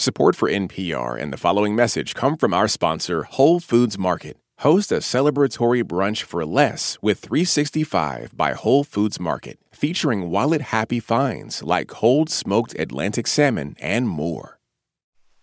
Support for NPR and the following message come from our sponsor, Whole Foods Market. Host a celebratory brunch for less with 365 by Whole Foods Market, featuring wallet happy finds like cold smoked Atlantic salmon and more.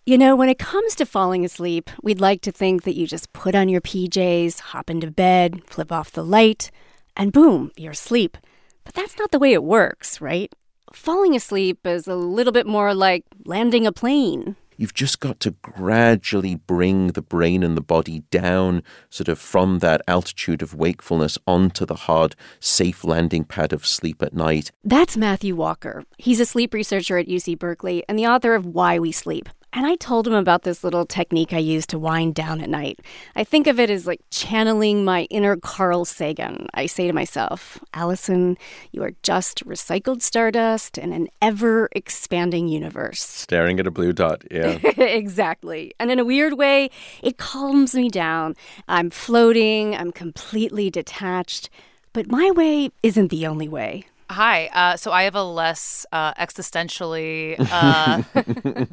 You know, when it comes to falling asleep, we'd like to think that you just put on your PJs, hop into bed, flip off the light, and boom, you're asleep. But that's not the way it works, right? Falling asleep is a little bit more like landing a plane. You've just got to gradually bring the brain and the body down, sort of from that altitude of wakefulness onto the hard, safe landing pad of sleep at night. That's Matthew Walker. He's a sleep researcher at UC Berkeley and the author of Why We Sleep. And I told him about this little technique I use to wind down at night. I think of it as like channeling my inner Carl Sagan. I say to myself, Allison, you are just recycled stardust in an ever expanding universe. Staring at a blue dot, yeah. exactly. And in a weird way, it calms me down. I'm floating, I'm completely detached. But my way isn't the only way. Hi. Uh, so I have a less uh, existentially uh,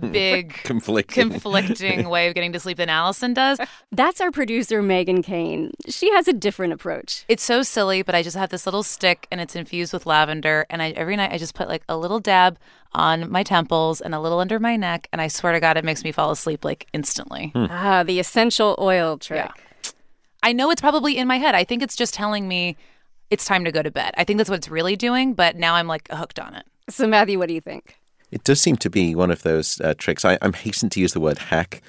big, conflicting. conflicting way of getting to sleep than Allison does. That's our producer, Megan Kane. She has a different approach. It's so silly, but I just have this little stick and it's infused with lavender. And I, every night I just put like a little dab on my temples and a little under my neck. And I swear to God, it makes me fall asleep like instantly. Hmm. Ah, the essential oil trick. Yeah. I know it's probably in my head. I think it's just telling me it's time to go to bed. I think that's what it's really doing, but now I'm like hooked on it. So, Matthew, what do you think? It does seem to be one of those uh, tricks. I, am hastened to use the word hack,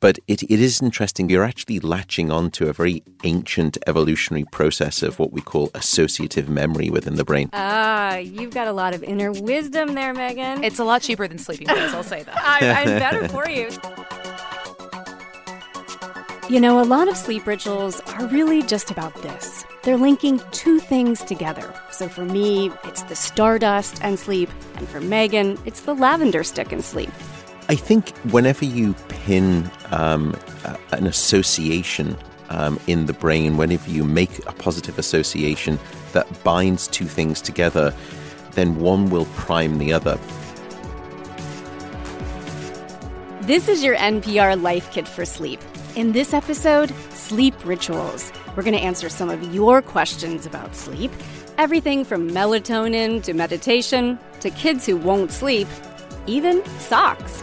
but it, it is interesting. You're actually latching onto a very ancient evolutionary process of what we call associative memory within the brain. Ah, you've got a lot of inner wisdom there, Megan. It's a lot cheaper than sleeping pills, I'll say that. I, I'm better for you. You know, a lot of sleep rituals are really just about this. They're linking two things together. So for me, it's the stardust and sleep, and for Megan, it's the lavender stick and sleep. I think whenever you pin um, an association um, in the brain, whenever you make a positive association that binds two things together, then one will prime the other. This is your NPR Life Kit for Sleep. In this episode, sleep rituals. We're going to answer some of your questions about sleep. Everything from melatonin to meditation to kids who won't sleep, even socks.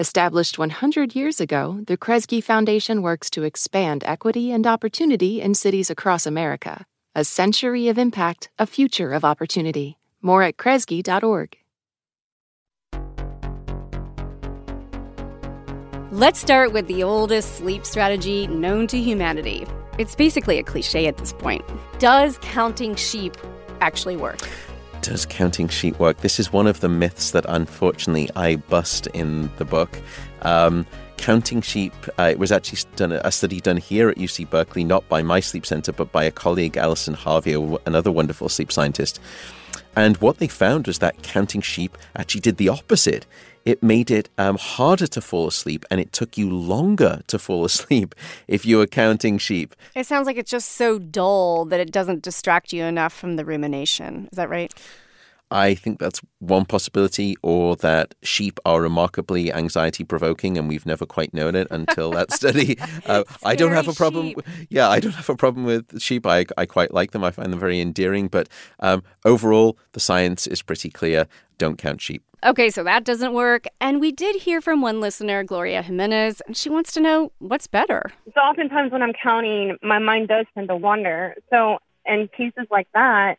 Established 100 years ago, the Kresge Foundation works to expand equity and opportunity in cities across America. A century of impact, a future of opportunity. More at kresge.org. Let's start with the oldest sleep strategy known to humanity. It's basically a cliche at this point. Does counting sheep actually work? Does counting sheep work? This is one of the myths that unfortunately I bust in the book. Um, counting sheep, uh, it was actually done a study done here at UC Berkeley, not by my sleep center, but by a colleague, Allison Harvey, another wonderful sleep scientist. And what they found was that counting sheep actually did the opposite it made it um, harder to fall asleep and it took you longer to fall asleep if you were counting sheep. It sounds like it's just so dull that it doesn't distract you enough from the rumination. Is that right? I think that's one possibility, or that sheep are remarkably anxiety provoking, and we've never quite known it until that study. Uh, I don't have a problem. sheep. Yeah, I don't have a problem with sheep. I, I quite like them. I find them very endearing. But um, overall, the science is pretty clear. Don't count sheep. Okay, so that doesn't work. And we did hear from one listener, Gloria Jimenez, and she wants to know what's better. So oftentimes when I'm counting, my mind does tend to wander. So in cases like that,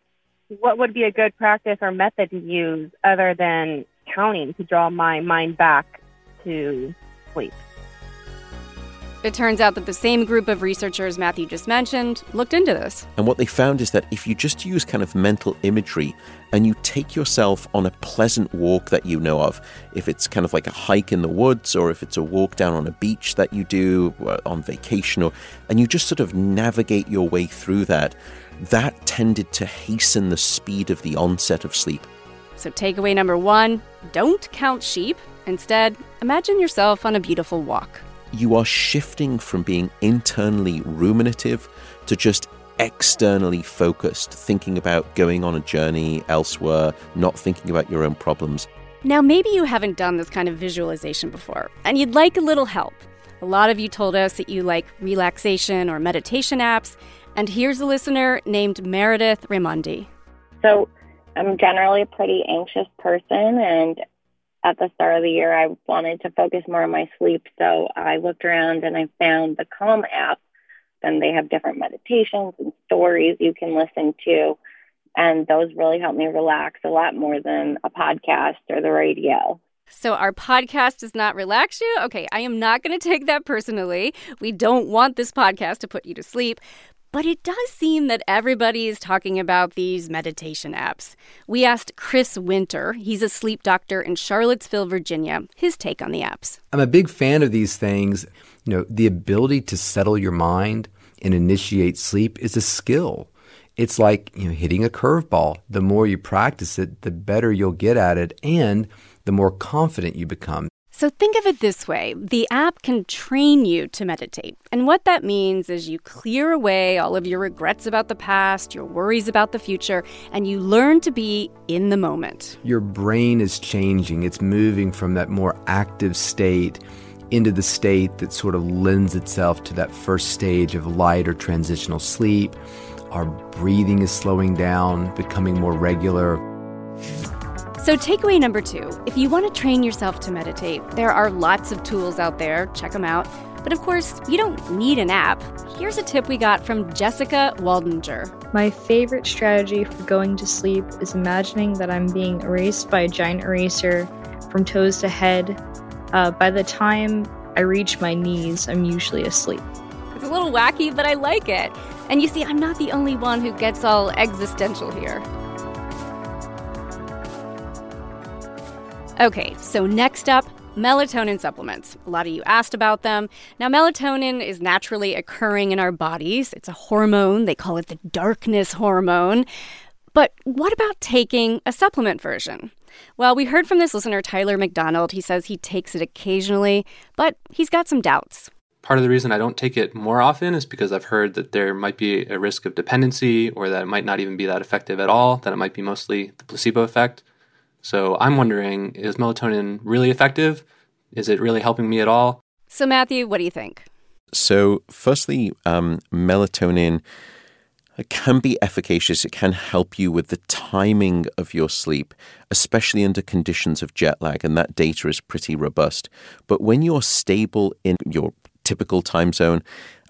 what would be a good practice or method to use other than counting to draw my mind back to sleep? It turns out that the same group of researchers Matthew just mentioned looked into this. And what they found is that if you just use kind of mental imagery and you take yourself on a pleasant walk that you know of, if it's kind of like a hike in the woods or if it's a walk down on a beach that you do uh, on vacation, or, and you just sort of navigate your way through that, that tended to hasten the speed of the onset of sleep. So, takeaway number one don't count sheep. Instead, imagine yourself on a beautiful walk. You are shifting from being internally ruminative to just externally focused, thinking about going on a journey elsewhere, not thinking about your own problems. Now, maybe you haven't done this kind of visualization before, and you'd like a little help. A lot of you told us that you like relaxation or meditation apps, and here's a listener named Meredith Raimondi. So I'm generally a pretty anxious person and at the start of the year I wanted to focus more on my sleep. So I looked around and I found the Calm app. And they have different meditations and stories you can listen to. And those really help me relax a lot more than a podcast or the radio. So, our podcast does not relax you? Okay, I am not going to take that personally. We don't want this podcast to put you to sleep. But it does seem that everybody is talking about these meditation apps. We asked Chris Winter, he's a sleep doctor in Charlottesville, Virginia, his take on the apps. I'm a big fan of these things. You know, the ability to settle your mind and initiate sleep is a skill. It's like, you know, hitting a curveball. The more you practice it, the better you'll get at it and the more confident you become. So think of it this way the app can train you to meditate. And what that means is you clear away all of your regrets about the past, your worries about the future, and you learn to be in the moment. Your brain is changing, it's moving from that more active state into the state that sort of lends itself to that first stage of light or transitional sleep. Our breathing is slowing down, becoming more regular. So, takeaway number two if you want to train yourself to meditate, there are lots of tools out there. Check them out. But of course, you don't need an app. Here's a tip we got from Jessica Waldinger. My favorite strategy for going to sleep is imagining that I'm being erased by a giant eraser from toes to head. Uh, by the time I reach my knees, I'm usually asleep. It's a little wacky, but I like it. And you see, I'm not the only one who gets all existential here. Okay, so next up, melatonin supplements. A lot of you asked about them. Now, melatonin is naturally occurring in our bodies. It's a hormone. They call it the darkness hormone. But what about taking a supplement version? Well, we heard from this listener, Tyler McDonald. He says he takes it occasionally, but he's got some doubts. Part of the reason I don't take it more often is because I've heard that there might be a risk of dependency or that it might not even be that effective at all, that it might be mostly the placebo effect. So I'm wondering is melatonin really effective? Is it really helping me at all? So, Matthew, what do you think? So, firstly, um, melatonin can be efficacious. It can help you with the timing of your sleep, especially under conditions of jet lag, and that data is pretty robust. But when you're stable in your typical time zone,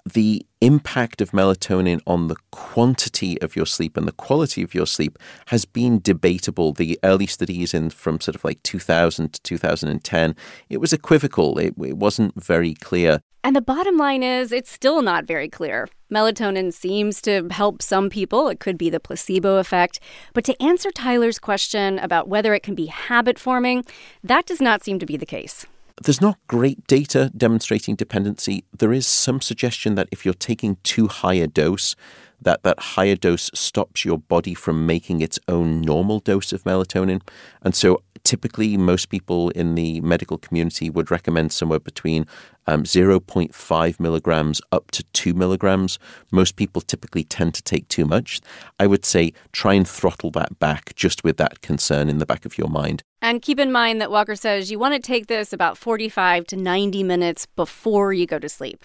the impact of melatonin on the quantity of your sleep and the quality of your sleep has been debatable. The early studies in from sort of like 2000 to 2010, it was equivocal. It, it wasn't very clear. And the bottom line is, it's still not very clear. Melatonin seems to help some people. It could be the placebo effect. But to answer Tyler's question about whether it can be habit forming, that does not seem to be the case. There's not great data demonstrating dependency. There is some suggestion that if you're taking too high a dose, that that higher dose stops your body from making its own normal dose of melatonin. And so typically, most people in the medical community would recommend somewhere between um, 0.5 milligrams up to 2 milligrams. Most people typically tend to take too much. I would say try and throttle that back just with that concern in the back of your mind. And keep in mind that Walker says you want to take this about 45 to 90 minutes before you go to sleep.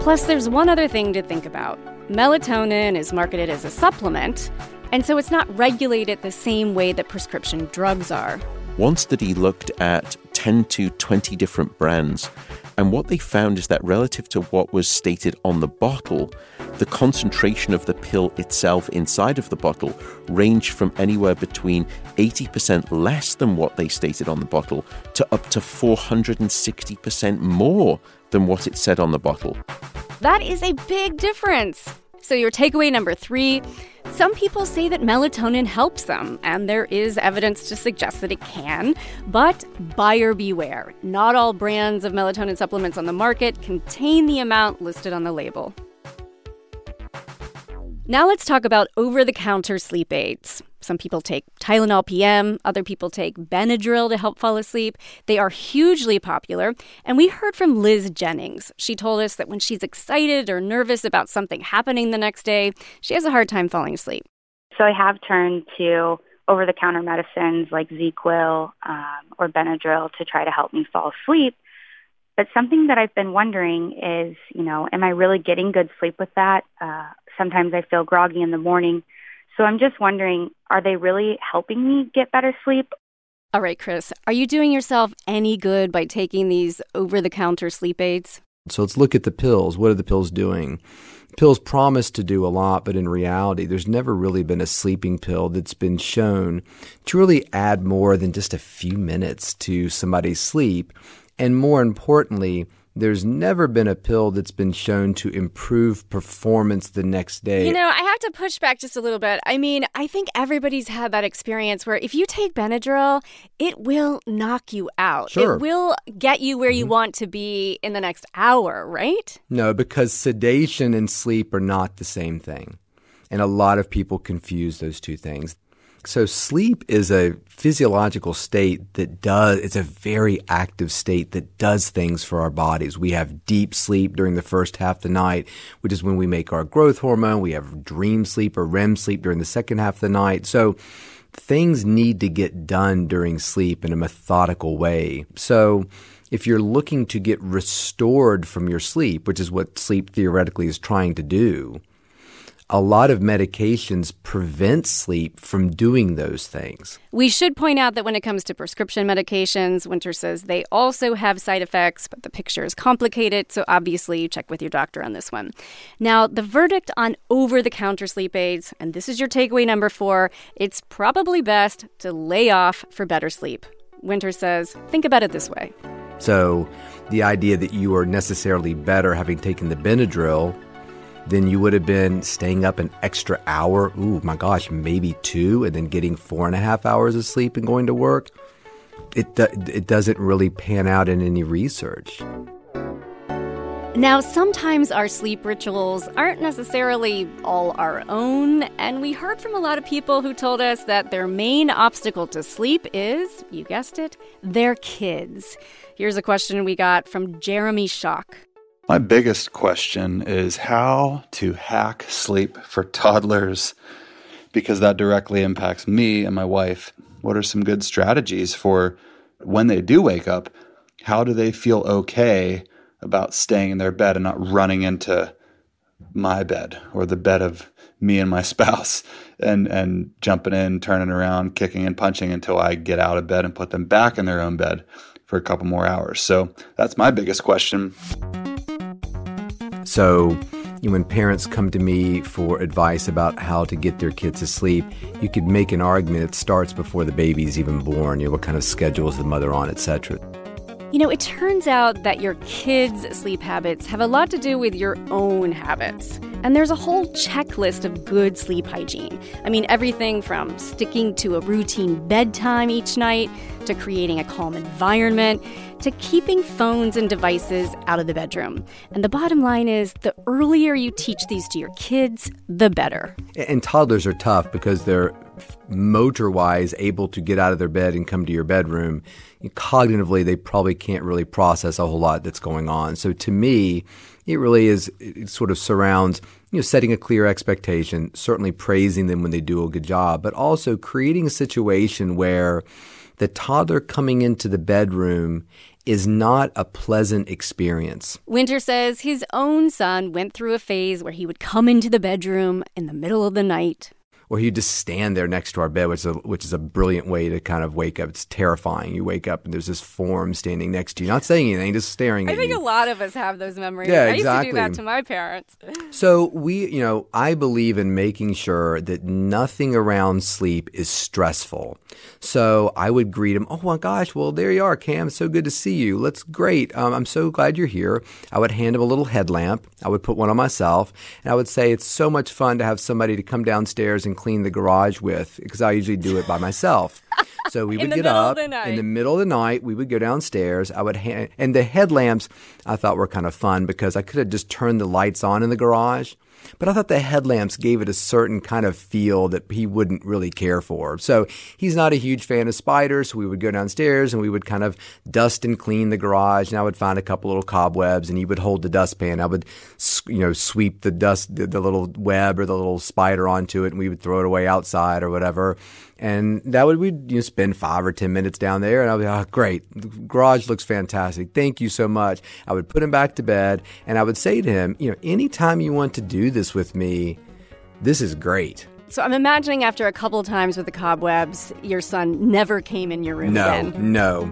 Plus, there's one other thing to think about melatonin is marketed as a supplement, and so it's not regulated the same way that prescription drugs are. One study looked at 10 to 20 different brands, and what they found is that relative to what was stated on the bottle, the concentration of the pill itself inside of the bottle ranged from anywhere between 80% less than what they stated on the bottle to up to 460% more than what it said on the bottle. That is a big difference. So, your takeaway number three some people say that melatonin helps them, and there is evidence to suggest that it can. But buyer beware. Not all brands of melatonin supplements on the market contain the amount listed on the label. Now let's talk about over the counter sleep aids. Some people take Tylenol PM, other people take Benadryl to help fall asleep. They are hugely popular. And we heard from Liz Jennings. She told us that when she's excited or nervous about something happening the next day, she has a hard time falling asleep. So I have turned to over the counter medicines like ZzzQuil um, or Benadryl to try to help me fall asleep. But something that I've been wondering is, you know, am I really getting good sleep with that? Uh, sometimes I feel groggy in the morning. So I'm just wondering, are they really helping me get better sleep? All right, Chris, are you doing yourself any good by taking these over the counter sleep aids? So let's look at the pills. What are the pills doing? Pills promise to do a lot, but in reality, there's never really been a sleeping pill that's been shown to really add more than just a few minutes to somebody's sleep and more importantly, there's never been a pill that's been shown to improve performance the next day. You know, I have to push back just a little bit. I mean, I think everybody's had that experience where if you take Benadryl, it will knock you out. Sure. It will get you where mm-hmm. you want to be in the next hour, right? No, because sedation and sleep are not the same thing. And a lot of people confuse those two things. So sleep is a physiological state that does, it's a very active state that does things for our bodies. We have deep sleep during the first half of the night, which is when we make our growth hormone. We have dream sleep or REM sleep during the second half of the night. So things need to get done during sleep in a methodical way. So if you're looking to get restored from your sleep, which is what sleep theoretically is trying to do, a lot of medications prevent sleep from doing those things. We should point out that when it comes to prescription medications, Winter says they also have side effects, but the picture is complicated, so obviously check with your doctor on this one. Now, the verdict on over the counter sleep aids, and this is your takeaway number four it's probably best to lay off for better sleep. Winter says, think about it this way. So, the idea that you are necessarily better having taken the Benadryl then you would have been staying up an extra hour. Ooh, my gosh, maybe two, and then getting four and a half hours of sleep and going to work. It, do, it doesn't really pan out in any research. Now, sometimes our sleep rituals aren't necessarily all our own, and we heard from a lot of people who told us that their main obstacle to sleep is, you guessed it, their kids. Here's a question we got from Jeremy Schock. My biggest question is how to hack sleep for toddlers because that directly impacts me and my wife. What are some good strategies for when they do wake up? How do they feel okay about staying in their bed and not running into my bed or the bed of me and my spouse and and jumping in, turning around, kicking and punching until I get out of bed and put them back in their own bed for a couple more hours. So that's my biggest question. So, when parents come to me for advice about how to get their kids to sleep, you could make an argument that starts before the baby's even born. You know, what kind of schedule is the mother on, etc. You know, it turns out that your kids' sleep habits have a lot to do with your own habits. And there's a whole checklist of good sleep hygiene. I mean, everything from sticking to a routine bedtime each night to creating a calm environment to keeping phones and devices out of the bedroom. And the bottom line is the earlier you teach these to your kids, the better. And toddlers are tough because they're motor wise able to get out of their bed and come to your bedroom, cognitively, they probably can't really process a whole lot that's going on. So to me, it really is, it sort of surrounds, you know, setting a clear expectation, certainly praising them when they do a good job, but also creating a situation where the toddler coming into the bedroom is not a pleasant experience. Winter says his own son went through a phase where he would come into the bedroom in the middle of the night or he'd just stand there next to our bed, which is a, which is a brilliant way to kind of wake up. It's terrifying. You wake up and there's this form standing next to you, not saying anything, just staring at you. I think you. a lot of us have those memories. Yeah, exactly. I used to do that to my parents. So we, you know, I believe in making sure that nothing around sleep is stressful. So I would greet him. Oh my gosh, well there you are, Cam. So good to see you. Let's great. Um, I'm so glad you're here. I would hand him a little headlamp. I would put one on myself, and I would say it's so much fun to have somebody to come downstairs and clean the garage with because I usually do it by myself. So we would get up in the middle of the night. We would go downstairs. I would hand, and the headlamps I thought were kind of fun because I could have just turned the lights on in the garage. But I thought the headlamps gave it a certain kind of feel that he wouldn't really care for. So he's not a huge fan of spiders. So we would go downstairs and we would kind of dust and clean the garage. And I would find a couple little cobwebs and he would hold the dustpan. I would, you know, sweep the dust, the, the little web or the little spider onto it and we would throw it away outside or whatever. And that would, we'd you know, spend five or 10 minutes down there. And I'd be, oh, great. The garage looks fantastic. Thank you so much. I would put him back to bed and I would say to him, you know, anytime you want to do this with me, this is great. So I'm imagining after a couple times with the cobwebs, your son never came in your room No, again. no.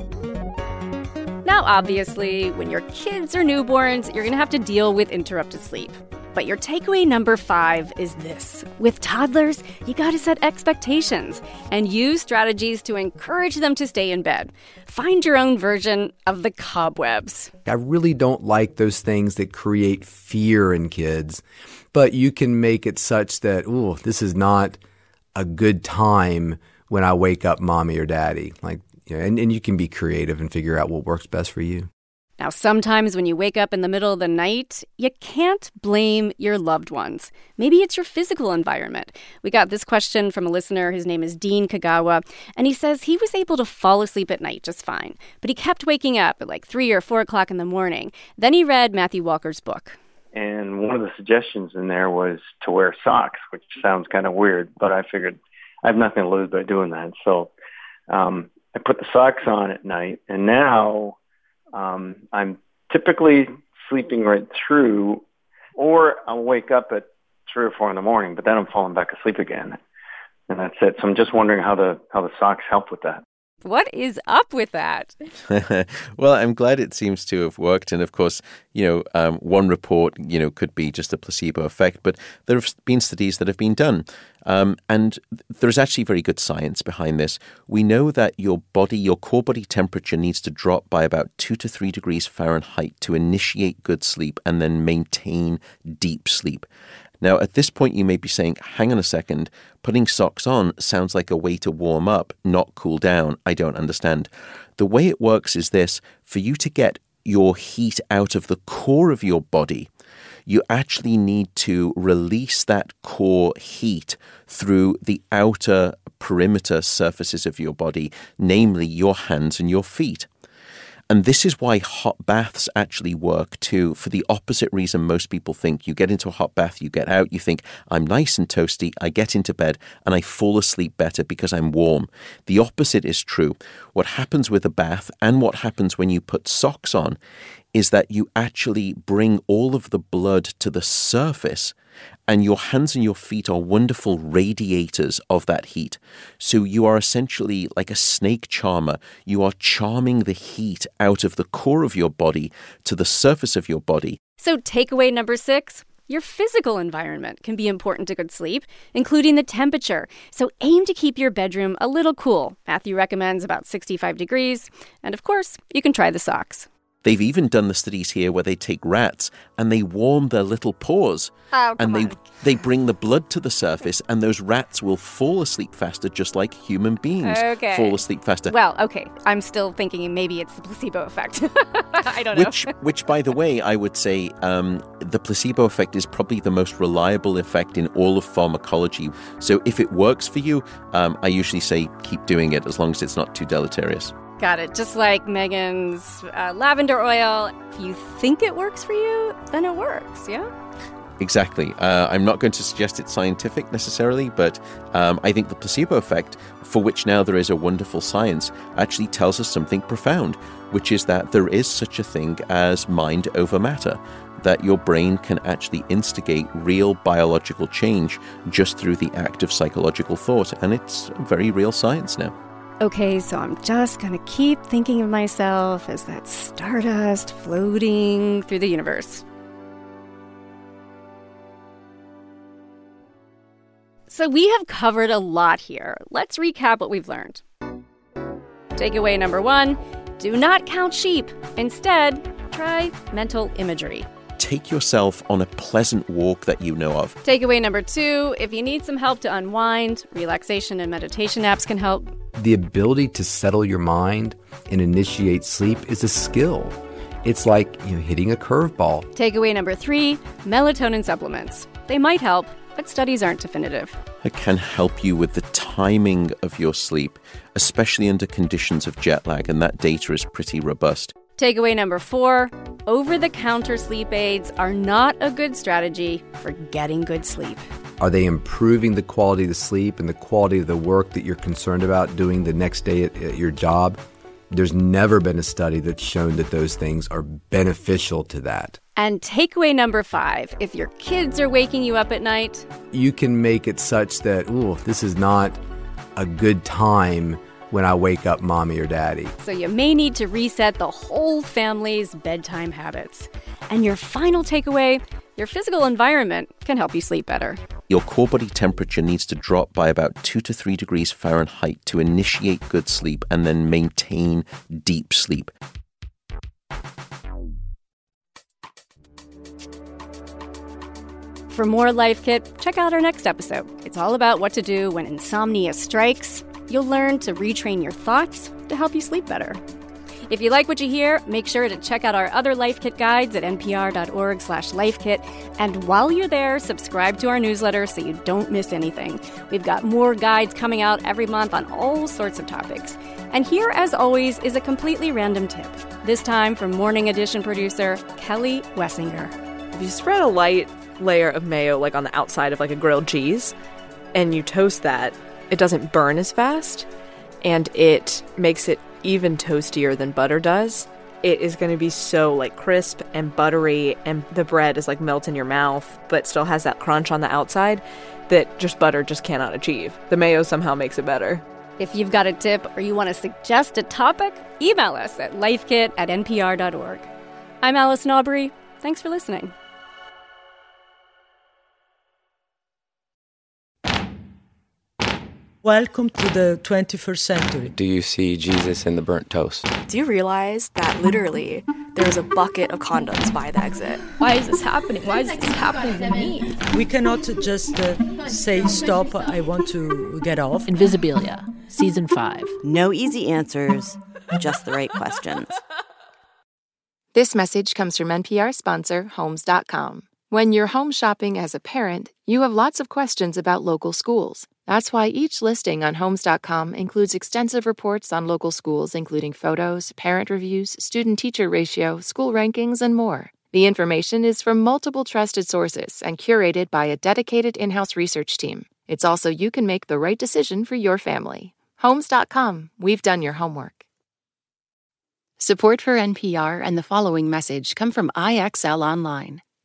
Now, obviously, when your kids are newborns, you're going to have to deal with interrupted sleep. But your takeaway number five is this with toddlers, you got to set expectations and use strategies to encourage them to stay in bed. Find your own version of the cobwebs. I really don't like those things that create fear in kids, but you can make it such that, ooh, this is not a good time when I wake up mommy or daddy. Like, you know, and, and you can be creative and figure out what works best for you. Now, sometimes when you wake up in the middle of the night, you can't blame your loved ones. Maybe it's your physical environment. We got this question from a listener. His name is Dean Kagawa, and he says he was able to fall asleep at night just fine, but he kept waking up at like 3 or 4 o'clock in the morning. Then he read Matthew Walker's book. And one of the suggestions in there was to wear socks, which sounds kind of weird, but I figured I have nothing to lose by doing that. So um, I put the socks on at night, and now um, I'm typically sleeping right through, or I'll wake up at three or four in the morning, but then I'm falling back asleep again, and that's it. So I'm just wondering how the how the socks help with that. What is up with that? well, I'm glad it seems to have worked. And of course, you know, um, one report, you know, could be just a placebo effect, but there have been studies that have been done. Um, and there's actually very good science behind this. We know that your body, your core body temperature needs to drop by about two to three degrees Fahrenheit to initiate good sleep and then maintain deep sleep. Now, at this point, you may be saying, hang on a second, putting socks on sounds like a way to warm up, not cool down. I don't understand. The way it works is this for you to get your heat out of the core of your body, you actually need to release that core heat through the outer perimeter surfaces of your body, namely your hands and your feet. And this is why hot baths actually work too, for the opposite reason most people think. You get into a hot bath, you get out, you think, I'm nice and toasty, I get into bed, and I fall asleep better because I'm warm. The opposite is true. What happens with a bath and what happens when you put socks on is that you actually bring all of the blood to the surface and your hands and your feet are wonderful radiators of that heat. So you are essentially like a snake charmer. You are charming the heat out of the core of your body to the surface of your body. So, takeaway number six your physical environment can be important to good sleep, including the temperature. So, aim to keep your bedroom a little cool. Matthew recommends about 65 degrees. And of course, you can try the socks. They've even done the studies here where they take rats and they warm their little paws Oh, and they on. they bring the blood to the surface and those rats will fall asleep faster just like human beings Okay. fall asleep faster. Well, okay. I'm still thinking maybe it's the placebo effect. I don't know. Which, which, by the way, I would say um, the placebo effect is probably the most reliable effect in all of pharmacology. So if it works for you, um, I usually say keep doing it as long as it's not too deleterious. Got it. Just like Megan's uh, lavender oil. If you think it works for you, then it works, yeah? Exactly. Uh, I'm not going to suggest it's scientific necessarily, but um, I think the placebo effect, for which now there is a wonderful science, actually tells us something profound, which is that there is such a thing as mind over matter. That your brain can actually instigate real biological change just through the act of psychological thought. And it's very real science now. Okay, so I'm just gonna keep thinking of myself as that stardust floating through the universe. So we have covered a lot here. Let's recap what we've learned. Takeaway number one do not count sheep. Instead, try mental imagery. Take yourself on a pleasant walk that you know of. Takeaway number two if you need some help to unwind, relaxation and meditation apps can help. The ability to settle your mind and initiate sleep is a skill. It's like you know, hitting a curveball. Takeaway number three melatonin supplements. They might help, but studies aren't definitive. It can help you with the timing of your sleep, especially under conditions of jet lag, and that data is pretty robust. Takeaway number four over the counter sleep aids are not a good strategy for getting good sleep. Are they improving the quality of the sleep and the quality of the work that you're concerned about doing the next day at, at your job? There's never been a study that's shown that those things are beneficial to that. And takeaway number five if your kids are waking you up at night, You can make it such that, ooh, this is not a good time when I wake up mommy or daddy. so you may need to reset the whole family's bedtime habits. And your final takeaway your physical environment can help you sleep better. Your core body temperature needs to drop by about 2 to 3 degrees Fahrenheit to initiate good sleep and then maintain deep sleep. For more Life Kit, check out our next episode. It's all about what to do when insomnia strikes. You'll learn to retrain your thoughts to help you sleep better. If you like what you hear, make sure to check out our other Life Kit guides at npr.org slash lifekit. And while you're there, subscribe to our newsletter so you don't miss anything. We've got more guides coming out every month on all sorts of topics. And here, as always, is a completely random tip. This time from Morning Edition producer Kelly Wessinger. If you spread a light layer of mayo like on the outside of like a grilled cheese and you toast that, it doesn't burn as fast and it makes it even toastier than butter does. It is going to be so like crisp and buttery and the bread is like melt in your mouth but still has that crunch on the outside that just butter just cannot achieve. The mayo somehow makes it better. If you've got a tip or you want to suggest a topic, email us at lifekit at npr.org. I'm Alice Aubrey. Thanks for listening. Welcome to the 21st century. Do you see Jesus in the burnt toast? Do you realize that literally there's a bucket of condoms by the exit? Why is this happening? Why is this happening to me? We cannot just uh, say, stop, I want to get off. Invisibilia, Season 5. No easy answers, just the right questions. This message comes from NPR sponsor Homes.com. When you're home shopping as a parent, you have lots of questions about local schools. That's why each listing on Homes.com includes extensive reports on local schools, including photos, parent reviews, student teacher ratio, school rankings, and more. The information is from multiple trusted sources and curated by a dedicated in house research team. It's also you can make the right decision for your family. Homes.com, we've done your homework. Support for NPR and the following message come from IXL Online.